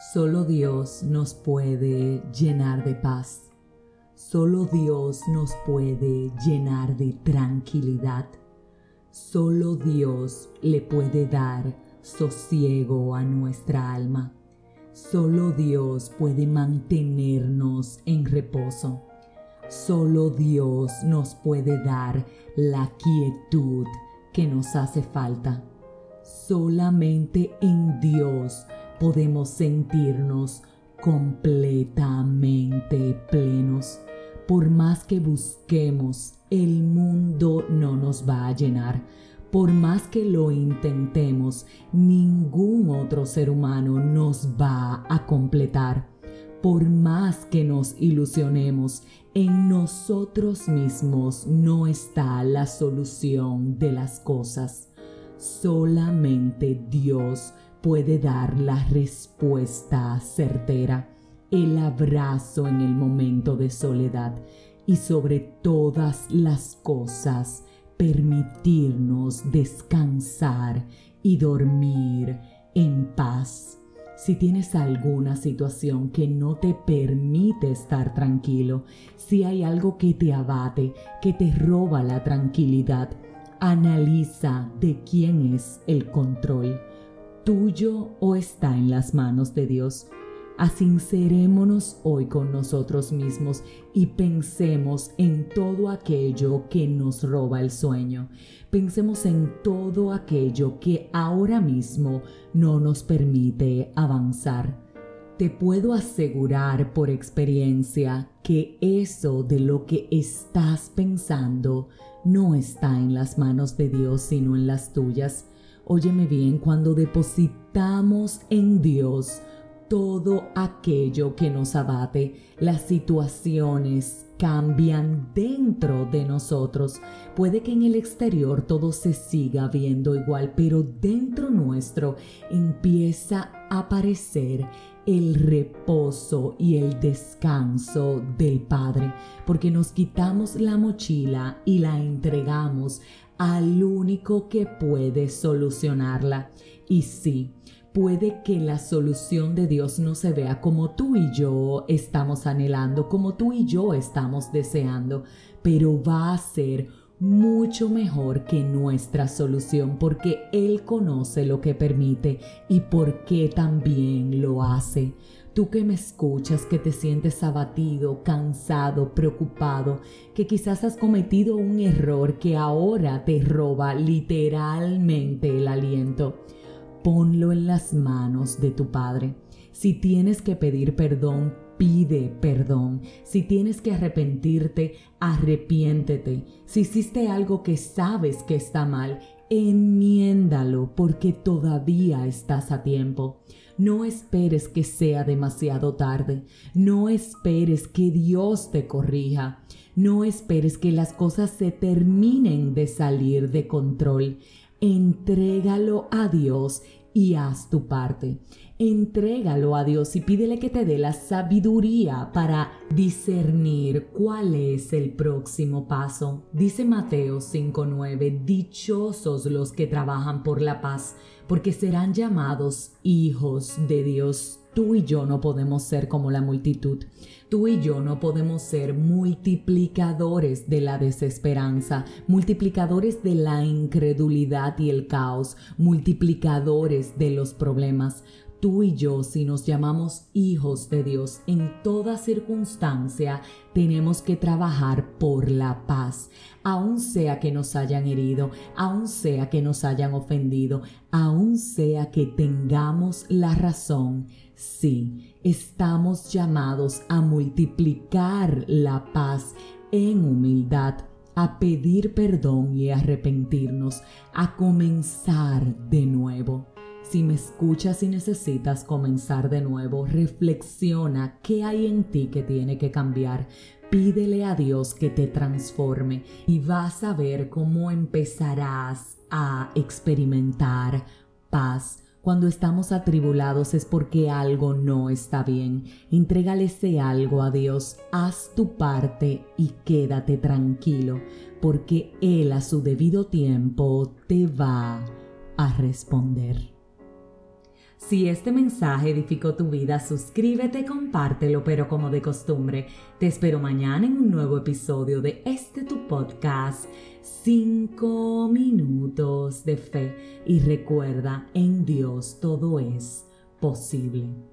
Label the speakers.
Speaker 1: Solo Dios nos puede llenar de paz. Solo Dios nos puede llenar de tranquilidad. Solo Dios le puede dar sosiego a nuestra alma. Solo Dios puede mantenernos en reposo. Solo Dios nos puede dar la quietud que nos hace falta. Solamente en Dios podemos sentirnos completamente plenos. Por más que busquemos, el mundo no nos va a llenar. Por más que lo intentemos, ningún otro ser humano nos va a completar. Por más que nos ilusionemos, en nosotros mismos no está la solución de las cosas. Solamente Dios puede dar la respuesta certera, el abrazo en el momento de soledad y sobre todas las cosas permitirnos descansar y dormir en paz. Si tienes alguna situación que no te permite estar tranquilo, si hay algo que te abate, que te roba la tranquilidad, analiza de quién es el control tuyo o está en las manos de Dios. Asincerémonos hoy con nosotros mismos y pensemos en todo aquello que nos roba el sueño. Pensemos en todo aquello que ahora mismo no nos permite avanzar. Te puedo asegurar por experiencia que eso de lo que estás pensando no está en las manos de Dios sino en las tuyas. Óyeme bien, cuando depositamos en Dios todo aquello que nos abate, las situaciones cambian dentro de nosotros. Puede que en el exterior todo se siga viendo igual, pero dentro nuestro empieza a aparecer el reposo y el descanso del Padre, porque nos quitamos la mochila y la entregamos al único que puede solucionarla. Y sí, puede que la solución de Dios no se vea como tú y yo estamos anhelando, como tú y yo estamos deseando, pero va a ser mucho mejor que nuestra solución porque Él conoce lo que permite y por qué también lo hace. Tú que me escuchas, que te sientes abatido, cansado, preocupado, que quizás has cometido un error que ahora te roba literalmente el aliento, ponlo en las manos de tu Padre. Si tienes que pedir perdón, pide perdón. Si tienes que arrepentirte, arrepiéntete. Si hiciste algo que sabes que está mal, enmiéndalo porque todavía estás a tiempo. No esperes que sea demasiado tarde. No esperes que Dios te corrija. No esperes que las cosas se terminen de salir de control. Entrégalo a Dios y haz tu parte. Entrégalo a Dios y pídele que te dé la sabiduría para discernir cuál es el próximo paso. Dice Mateo 5:9, dichosos los que trabajan por la paz, porque serán llamados hijos de Dios. Tú y yo no podemos ser como la multitud. Tú y yo no podemos ser multiplicadores de la desesperanza, multiplicadores de la incredulidad y el caos, multiplicadores de los problemas. Tú y yo, si nos llamamos hijos de Dios, en toda circunstancia tenemos que trabajar por la paz, aun sea que nos hayan herido, aun sea que nos hayan ofendido, aun sea que tengamos la razón. Sí, estamos llamados a multiplicar la paz en humildad a pedir perdón y arrepentirnos, a comenzar de nuevo. Si me escuchas y necesitas comenzar de nuevo, reflexiona qué hay en ti que tiene que cambiar. Pídele a Dios que te transforme y vas a ver cómo empezarás a experimentar paz. Cuando estamos atribulados es porque algo no está bien. Entrégale ese algo a Dios, haz tu parte y quédate tranquilo, porque Él a su debido tiempo te va a responder. Si este mensaje edificó tu vida, suscríbete, compártelo, pero como de costumbre, te espero mañana en un nuevo episodio de este tu podcast, 5 minutos de fe. Y recuerda, en Dios todo es posible.